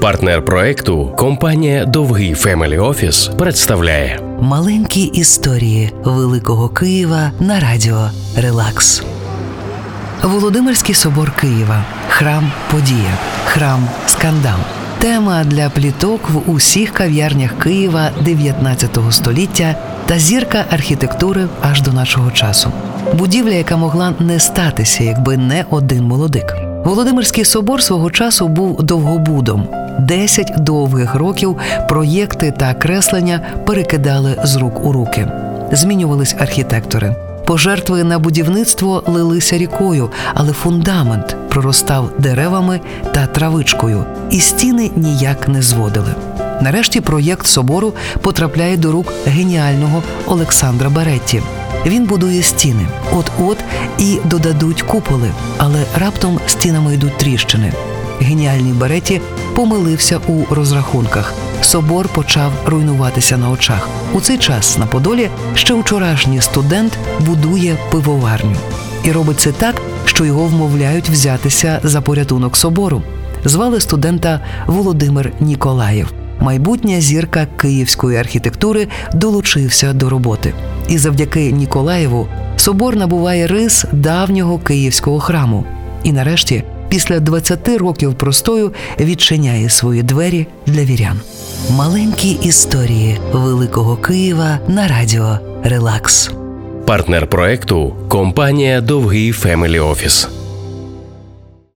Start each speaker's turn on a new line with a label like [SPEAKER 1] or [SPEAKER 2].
[SPEAKER 1] Партнер проекту компанія Довгий Family Office представляє
[SPEAKER 2] Маленькі історії Великого Києва на радіо Релакс. Володимирський собор Києва. Храм Подія. Храм Скандал. Тема для пліток в усіх кав'ярнях Києва 19 століття та зірка архітектури аж до нашого часу. Будівля, яка могла не статися, якби не один молодик. Володимирський собор свого часу був довгобудом. Десять довгих років проєкти та креслення перекидали з рук у руки. Змінювались архітектори. Пожертви на будівництво лилися рікою, але фундамент проростав деревами та травичкою, і стіни ніяк не зводили. Нарешті проєкт собору потрапляє до рук геніального Олександра Баретті. Він будує стіни, от-от і додадуть куполи, але раптом стінами йдуть тріщини. Геніальний Бареті помилився у розрахунках. Собор почав руйнуватися на очах. У цей час на Подолі ще вчорашній студент будує пивоварню і робить це так, що його вмовляють взятися за порятунок собору. Звали студента Володимир Ніколаєв. Майбутня зірка київської архітектури долучився до роботи. І завдяки Ніколаєву собор набуває рис давнього київського храму. І нарешті, після 20 років простою, відчиняє свої двері для вірян. Маленькі історії Великого Києва на радіо Релакс.
[SPEAKER 1] партнер проекту компанія Довгий Family Office.